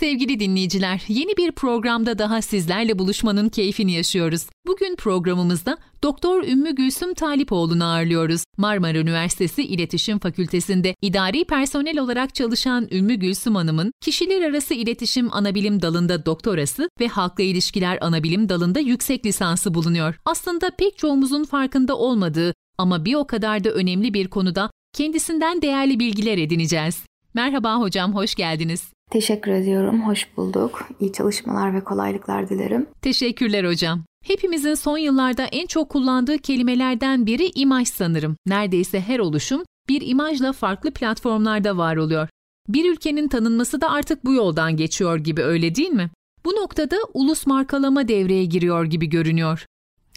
Sevgili dinleyiciler, yeni bir programda daha sizlerle buluşmanın keyfini yaşıyoruz. Bugün programımızda Doktor Ümmü Gülsüm Talipoğlu'nu ağırlıyoruz. Marmara Üniversitesi İletişim Fakültesi'nde idari personel olarak çalışan Ümmü Gülsüm Hanım'ın kişiler arası iletişim anabilim dalında doktorası ve halkla ilişkiler anabilim dalında yüksek lisansı bulunuyor. Aslında pek çoğumuzun farkında olmadığı ama bir o kadar da önemli bir konuda kendisinden değerli bilgiler edineceğiz. Merhaba hocam, hoş geldiniz. Teşekkür ediyorum, hoş bulduk. İyi çalışmalar ve kolaylıklar dilerim. Teşekkürler hocam. Hepimizin son yıllarda en çok kullandığı kelimelerden biri imaj sanırım. Neredeyse her oluşum bir imajla farklı platformlarda var oluyor. Bir ülkenin tanınması da artık bu yoldan geçiyor gibi öyle değil mi? Bu noktada ulus markalama devreye giriyor gibi görünüyor.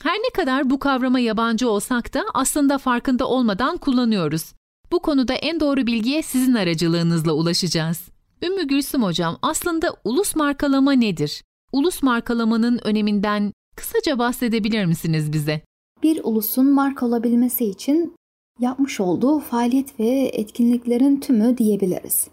Her ne kadar bu kavrama yabancı olsak da aslında farkında olmadan kullanıyoruz. Bu konuda en doğru bilgiye sizin aracılığınızla ulaşacağız. Ümmü Gülsüm Hocam aslında ulus markalama nedir? Ulus markalamanın öneminden kısaca bahsedebilir misiniz bize? Bir ulusun marka olabilmesi için yapmış olduğu faaliyet ve etkinliklerin tümü diyebiliriz.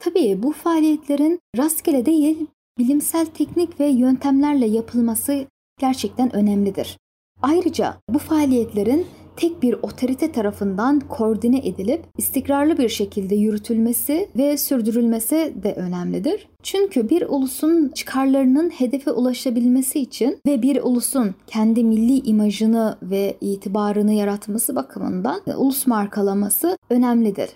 Tabii bu faaliyetlerin rastgele değil, bilimsel teknik ve yöntemlerle yapılması gerçekten önemlidir. Ayrıca bu faaliyetlerin tek bir otorite tarafından koordine edilip istikrarlı bir şekilde yürütülmesi ve sürdürülmesi de önemlidir. Çünkü bir ulusun çıkarlarının hedefe ulaşabilmesi için ve bir ulusun kendi milli imajını ve itibarını yaratması bakımından ulus markalaması önemlidir.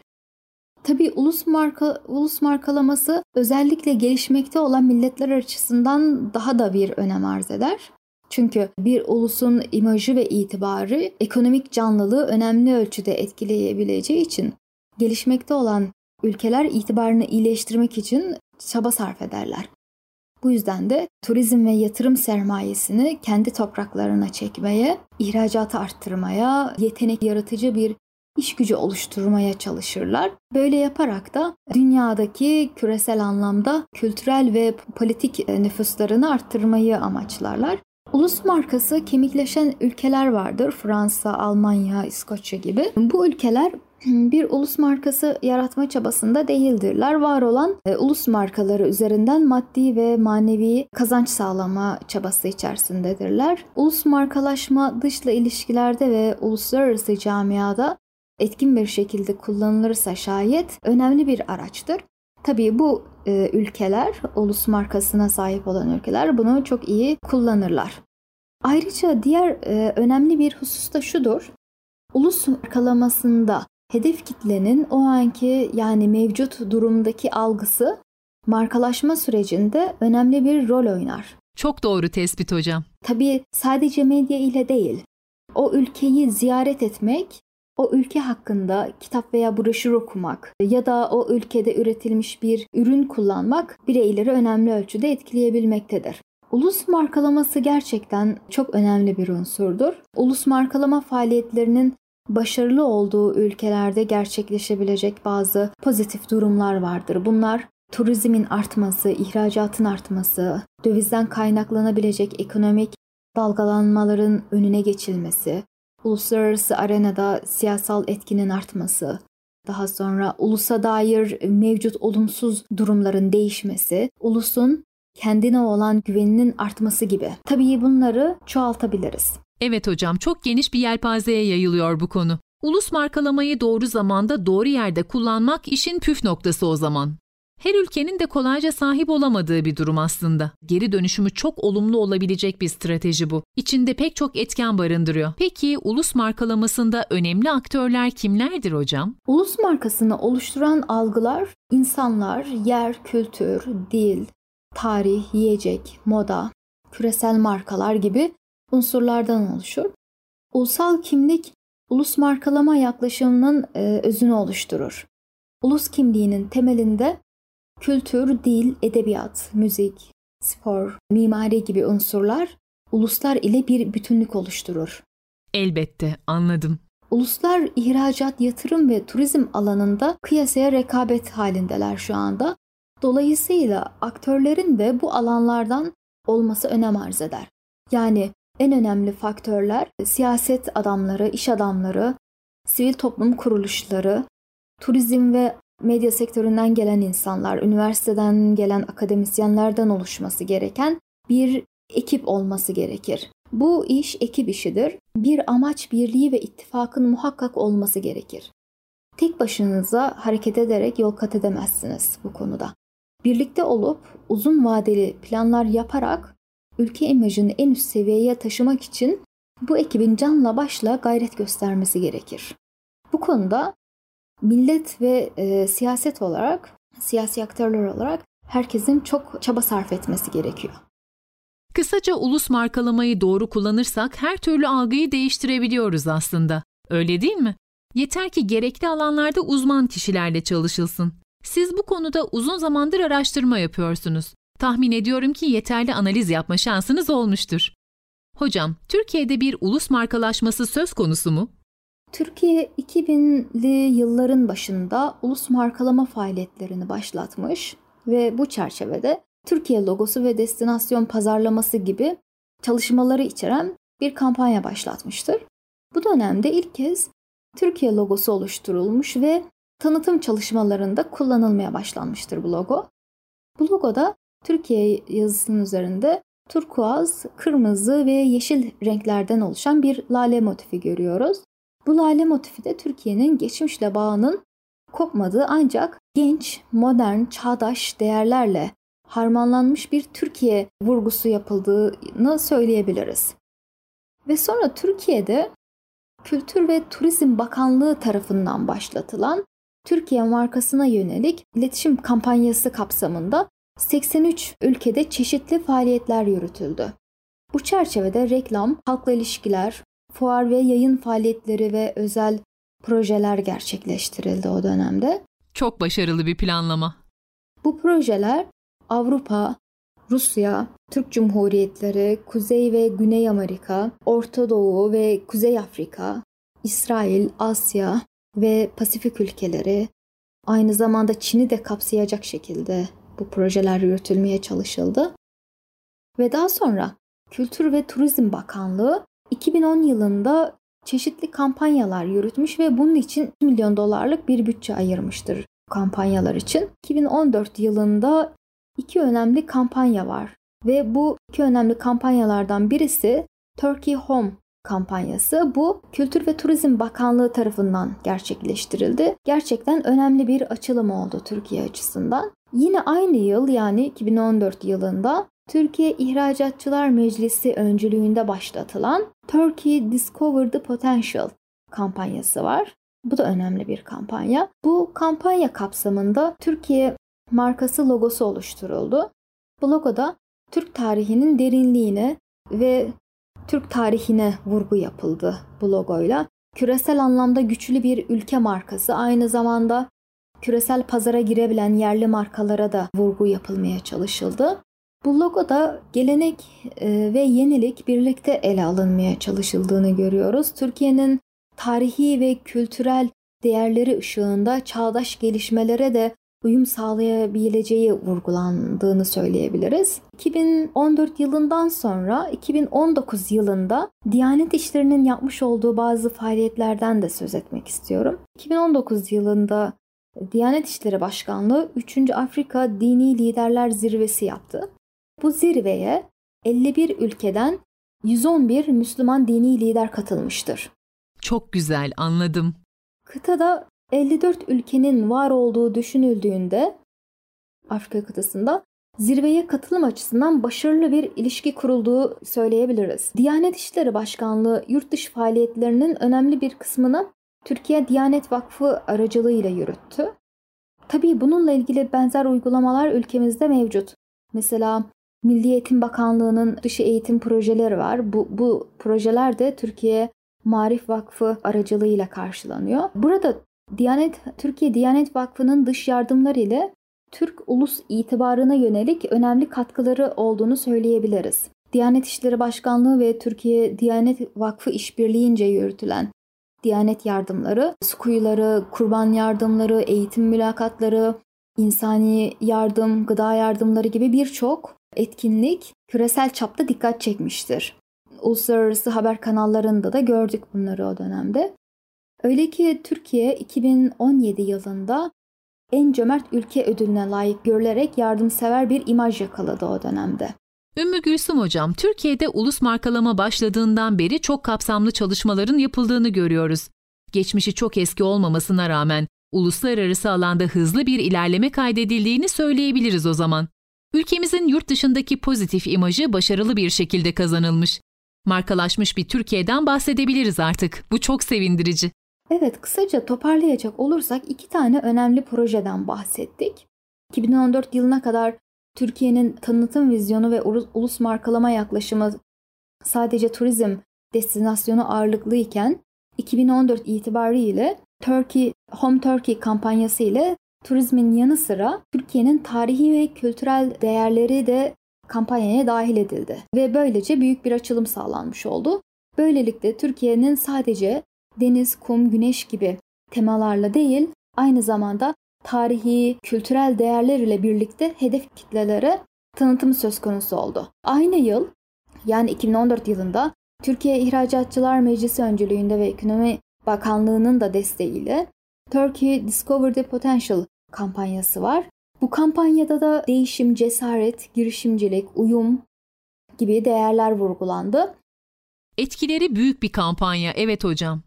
Tabi ulus marka ulus markalaması özellikle gelişmekte olan milletler açısından daha da bir önem arz eder. Çünkü bir ulusun imajı ve itibarı ekonomik canlılığı önemli ölçüde etkileyebileceği için gelişmekte olan ülkeler itibarını iyileştirmek için çaba sarf ederler. Bu yüzden de turizm ve yatırım sermayesini kendi topraklarına çekmeye, ihracatı arttırmaya, yetenek yaratıcı bir iş gücü oluşturmaya çalışırlar. Böyle yaparak da dünyadaki küresel anlamda kültürel ve politik nüfuslarını arttırmayı amaçlarlar. Ulus markası kemikleşen ülkeler vardır. Fransa, Almanya, İskoçya gibi. Bu ülkeler bir ulus markası yaratma çabasında değildirler. Var olan e, ulus markaları üzerinden maddi ve manevi kazanç sağlama çabası içerisindedirler. Ulus markalaşma dışla ilişkilerde ve uluslararası camiada etkin bir şekilde kullanılırsa şayet önemli bir araçtır. Tabii bu e, ülkeler, ulus markasına sahip olan ülkeler bunu çok iyi kullanırlar. Ayrıca diğer e, önemli bir husus da şudur. Ulus markalamasında hedef kitlenin o anki yani mevcut durumdaki algısı markalaşma sürecinde önemli bir rol oynar. Çok doğru tespit hocam. Tabii sadece medya ile değil. O ülkeyi ziyaret etmek o ülke hakkında kitap veya broşür okumak ya da o ülkede üretilmiş bir ürün kullanmak bireyleri önemli ölçüde etkileyebilmektedir. Ulus markalaması gerçekten çok önemli bir unsurdur. Ulus markalama faaliyetlerinin başarılı olduğu ülkelerde gerçekleşebilecek bazı pozitif durumlar vardır. Bunlar turizmin artması, ihracatın artması, dövizden kaynaklanabilecek ekonomik dalgalanmaların önüne geçilmesi, uluslararası arenada siyasal etkinin artması, daha sonra ulusa dair mevcut olumsuz durumların değişmesi, ulusun kendine olan güveninin artması gibi. Tabii bunları çoğaltabiliriz. Evet hocam, çok geniş bir yelpazeye yayılıyor bu konu. Ulus markalamayı doğru zamanda doğru yerde kullanmak işin püf noktası o zaman. Her ülkenin de kolayca sahip olamadığı bir durum aslında. Geri dönüşümü çok olumlu olabilecek bir strateji bu. İçinde pek çok etken barındırıyor. Peki ulus markalamasında önemli aktörler kimlerdir hocam? Ulus markasını oluşturan algılar insanlar, yer, kültür, dil, tarih, yiyecek, moda, küresel markalar gibi unsurlardan oluşur. Ulusal kimlik ulus markalama yaklaşımının e, özünü oluşturur. Ulus kimliğinin temelinde Kültür, dil, edebiyat, müzik, spor, mimari gibi unsurlar uluslar ile bir bütünlük oluşturur. Elbette, anladım. Uluslar ihracat, yatırım ve turizm alanında kıyasaya rekabet halindeler şu anda. Dolayısıyla aktörlerin de bu alanlardan olması önem arz eder. Yani en önemli faktörler siyaset adamları, iş adamları, sivil toplum kuruluşları, turizm ve medya sektöründen gelen insanlar, üniversiteden gelen akademisyenlerden oluşması gereken bir ekip olması gerekir. Bu iş ekip işidir. Bir amaç birliği ve ittifakın muhakkak olması gerekir. Tek başınıza hareket ederek yol kat edemezsiniz bu konuda. Birlikte olup uzun vadeli planlar yaparak ülke imajını en üst seviyeye taşımak için bu ekibin canla başla gayret göstermesi gerekir. Bu konuda millet ve e, siyaset olarak, siyasi aktörler olarak herkesin çok çaba sarf etmesi gerekiyor. Kısaca ulus markalamayı doğru kullanırsak her türlü algıyı değiştirebiliyoruz aslında. Öyle değil mi? Yeter ki gerekli alanlarda uzman kişilerle çalışılsın. Siz bu konuda uzun zamandır araştırma yapıyorsunuz. Tahmin ediyorum ki yeterli analiz yapma şansınız olmuştur. Hocam, Türkiye'de bir ulus markalaşması söz konusu mu? Türkiye 2000'li yılların başında ulus markalama faaliyetlerini başlatmış ve bu çerçevede Türkiye logosu ve destinasyon pazarlaması gibi çalışmaları içeren bir kampanya başlatmıştır. Bu dönemde ilk kez Türkiye logosu oluşturulmuş ve tanıtım çalışmalarında kullanılmaya başlanmıştır bu logo. Bu logoda Türkiye yazısının üzerinde turkuaz, kırmızı ve yeşil renklerden oluşan bir lale motifi görüyoruz. Bu lale motifi de Türkiye'nin geçmişle bağının kopmadığı ancak genç, modern, çağdaş değerlerle harmanlanmış bir Türkiye vurgusu yapıldığını söyleyebiliriz. Ve sonra Türkiye'de Kültür ve Turizm Bakanlığı tarafından başlatılan Türkiye markasına yönelik iletişim kampanyası kapsamında 83 ülkede çeşitli faaliyetler yürütüldü. Bu çerçevede reklam, halkla ilişkiler, fuar ve yayın faaliyetleri ve özel projeler gerçekleştirildi o dönemde. Çok başarılı bir planlama. Bu projeler Avrupa, Rusya, Türk Cumhuriyetleri, Kuzey ve Güney Amerika, Orta Doğu ve Kuzey Afrika, İsrail, Asya ve Pasifik ülkeleri, aynı zamanda Çin'i de kapsayacak şekilde bu projeler yürütülmeye çalışıldı. Ve daha sonra Kültür ve Turizm Bakanlığı 2010 yılında çeşitli kampanyalar yürütmüş ve bunun için 2 milyon dolarlık bir bütçe ayırmıştır kampanyalar için. 2014 yılında iki önemli kampanya var ve bu iki önemli kampanyalardan birisi Turkey Home kampanyası. Bu Kültür ve Turizm Bakanlığı tarafından gerçekleştirildi. Gerçekten önemli bir açılım oldu Türkiye açısından. Yine aynı yıl yani 2014 yılında Türkiye İhracatçılar Meclisi öncülüğünde başlatılan Turkey Discover the Potential kampanyası var. Bu da önemli bir kampanya. Bu kampanya kapsamında Türkiye markası logosu oluşturuldu. Bu logoda Türk tarihinin derinliğine ve Türk tarihine vurgu yapıldı bu logoyla. Küresel anlamda güçlü bir ülke markası aynı zamanda küresel pazara girebilen yerli markalara da vurgu yapılmaya çalışıldı. Bu logoda gelenek e, ve yenilik birlikte ele alınmaya çalışıldığını görüyoruz. Türkiye'nin tarihi ve kültürel değerleri ışığında çağdaş gelişmelere de uyum sağlayabileceği vurgulandığını söyleyebiliriz. 2014 yılından sonra 2019 yılında Diyanet İşleri'nin yapmış olduğu bazı faaliyetlerden de söz etmek istiyorum. 2019 yılında Diyanet İşleri Başkanlığı 3. Afrika Dini Liderler Zirvesi yaptı. Bu zirveye 51 ülkeden 111 Müslüman dini lider katılmıştır. Çok güzel, anladım. Kıtada 54 ülkenin var olduğu düşünüldüğünde Afrika kıtasında zirveye katılım açısından başarılı bir ilişki kurulduğu söyleyebiliriz. Diyanet İşleri Başkanlığı yurt dışı faaliyetlerinin önemli bir kısmını Türkiye Diyanet Vakfı aracılığıyla yürüttü. Tabii bununla ilgili benzer uygulamalar ülkemizde mevcut. Mesela Milli Eğitim Bakanlığı'nın dışı eğitim projeleri var. Bu, bu projeler de Türkiye Marif Vakfı aracılığıyla karşılanıyor. Burada Diyanet Türkiye Diyanet Vakfı'nın dış yardımları ile Türk ulus itibarına yönelik önemli katkıları olduğunu söyleyebiliriz. Diyanet İşleri Başkanlığı ve Türkiye Diyanet Vakfı işbirliğince yürütülen Diyanet yardımları, su kuyuları, kurban yardımları, eğitim mülakatları, insani yardım, gıda yardımları gibi birçok etkinlik küresel çapta dikkat çekmiştir. Uluslararası haber kanallarında da gördük bunları o dönemde. Öyle ki Türkiye 2017 yılında en cömert ülke ödülüne layık görülerek yardımsever bir imaj yakaladı o dönemde. Ümmü Gülsüm Hocam, Türkiye'de ulus markalama başladığından beri çok kapsamlı çalışmaların yapıldığını görüyoruz. Geçmişi çok eski olmamasına rağmen uluslararası alanda hızlı bir ilerleme kaydedildiğini söyleyebiliriz o zaman. Ülkemizin yurt dışındaki pozitif imajı başarılı bir şekilde kazanılmış. Markalaşmış bir Türkiye'den bahsedebiliriz artık. Bu çok sevindirici. Evet, kısaca toparlayacak olursak iki tane önemli projeden bahsettik. 2014 yılına kadar Türkiye'nin tanıtım vizyonu ve ulus markalama yaklaşımı sadece turizm destinasyonu ağırlıklı iken 2014 itibariyle Turkey Home Turkey kampanyası ile turizmin yanı sıra Türkiye'nin tarihi ve kültürel değerleri de kampanyaya dahil edildi ve böylece büyük bir açılım sağlanmış oldu. Böylelikle Türkiye'nin sadece deniz, kum, güneş gibi temalarla değil, aynı zamanda tarihi, kültürel değerler ile birlikte hedef kitlelere tanıtım söz konusu oldu. Aynı yıl yani 2014 yılında Türkiye İhracatçılar Meclisi öncülüğünde ve Ekonomi Bakanlığı'nın da desteğiyle Turkey Discover the Potential kampanyası var. Bu kampanyada da değişim, cesaret, girişimcilik, uyum gibi değerler vurgulandı. Etkileri büyük bir kampanya, evet hocam.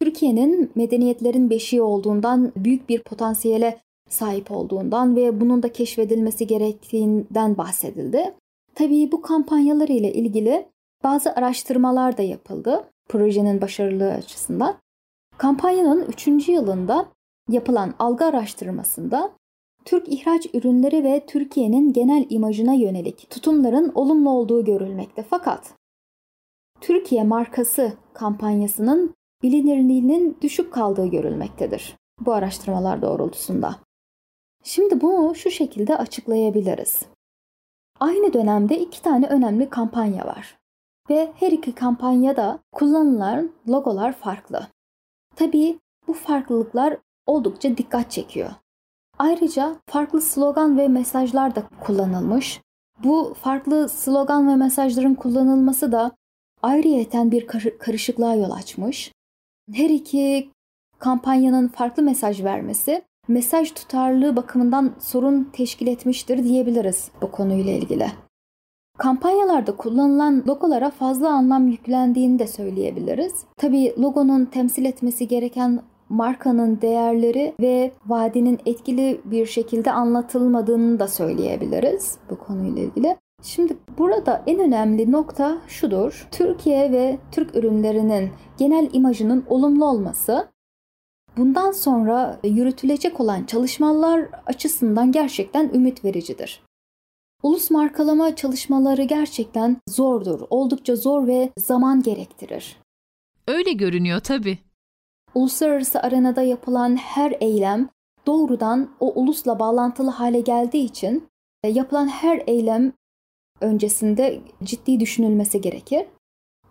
Türkiye'nin medeniyetlerin beşiği olduğundan, büyük bir potansiyele sahip olduğundan ve bunun da keşfedilmesi gerektiğinden bahsedildi. Tabii bu kampanyalar ile ilgili bazı araştırmalar da yapıldı projenin başarılı açısından. Kampanyanın 3. yılında yapılan algı araştırmasında Türk ihraç ürünleri ve Türkiye'nin genel imajına yönelik tutumların olumlu olduğu görülmekte. Fakat Türkiye markası kampanyasının bilinirliğinin düşük kaldığı görülmektedir bu araştırmalar doğrultusunda. Şimdi bunu şu şekilde açıklayabiliriz. Aynı dönemde iki tane önemli kampanya var ve her iki kampanyada kullanılan logolar farklı. Tabii bu farklılıklar oldukça dikkat çekiyor. Ayrıca farklı slogan ve mesajlar da kullanılmış. Bu farklı slogan ve mesajların kullanılması da ayrıyeten bir karışıklığa yol açmış. Her iki kampanyanın farklı mesaj vermesi mesaj tutarlılığı bakımından sorun teşkil etmiştir diyebiliriz bu konuyla ilgili. Kampanyalarda kullanılan logolara fazla anlam yüklendiğini de söyleyebiliriz. Tabii logonun temsil etmesi gereken markanın değerleri ve vaadinin etkili bir şekilde anlatılmadığını da söyleyebiliriz bu konuyla ilgili. Şimdi burada en önemli nokta şudur. Türkiye ve Türk ürünlerinin genel imajının olumlu olması bundan sonra yürütülecek olan çalışmalar açısından gerçekten ümit vericidir. Ulus markalama çalışmaları gerçekten zordur. Oldukça zor ve zaman gerektirir. Öyle görünüyor tabii. Uluslararası arenada yapılan her eylem doğrudan o ulusla bağlantılı hale geldiği için e, yapılan her eylem öncesinde ciddi düşünülmesi gerekir.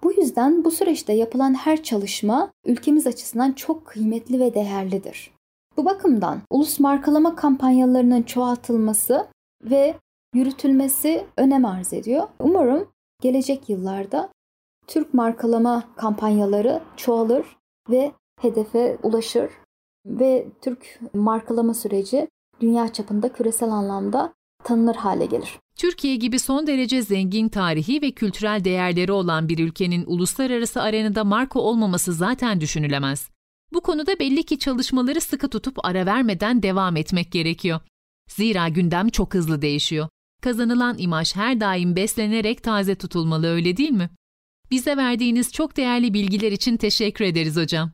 Bu yüzden bu süreçte yapılan her çalışma ülkemiz açısından çok kıymetli ve değerlidir. Bu bakımdan ulus markalama kampanyalarının çoğaltılması ve yürütülmesi önem arz ediyor. Umarım gelecek yıllarda Türk markalama kampanyaları çoğalır ve hedefe ulaşır ve Türk markalama süreci dünya çapında küresel anlamda tanınır hale gelir. Türkiye gibi son derece zengin tarihi ve kültürel değerleri olan bir ülkenin uluslararası arenada marka olmaması zaten düşünülemez. Bu konuda belli ki çalışmaları sıkı tutup ara vermeden devam etmek gerekiyor. Zira gündem çok hızlı değişiyor. Kazanılan imaj her daim beslenerek taze tutulmalı öyle değil mi? Bize verdiğiniz çok değerli bilgiler için teşekkür ederiz hocam.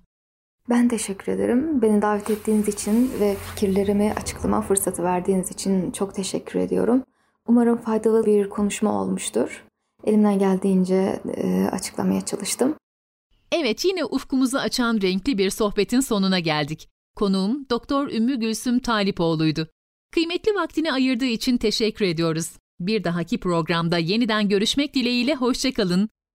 Ben teşekkür ederim. Beni davet ettiğiniz için ve fikirlerimi açıklama fırsatı verdiğiniz için çok teşekkür ediyorum. Umarım faydalı bir konuşma olmuştur. Elimden geldiğince e, açıklamaya çalıştım. Evet, yine ufkumuzu açan renkli bir sohbetin sonuna geldik. Konuğum Doktor Ümmü Gülsüm Talipoğlu'ydu. Kıymetli vaktini ayırdığı için teşekkür ediyoruz. Bir dahaki programda yeniden görüşmek dileğiyle hoşçakalın,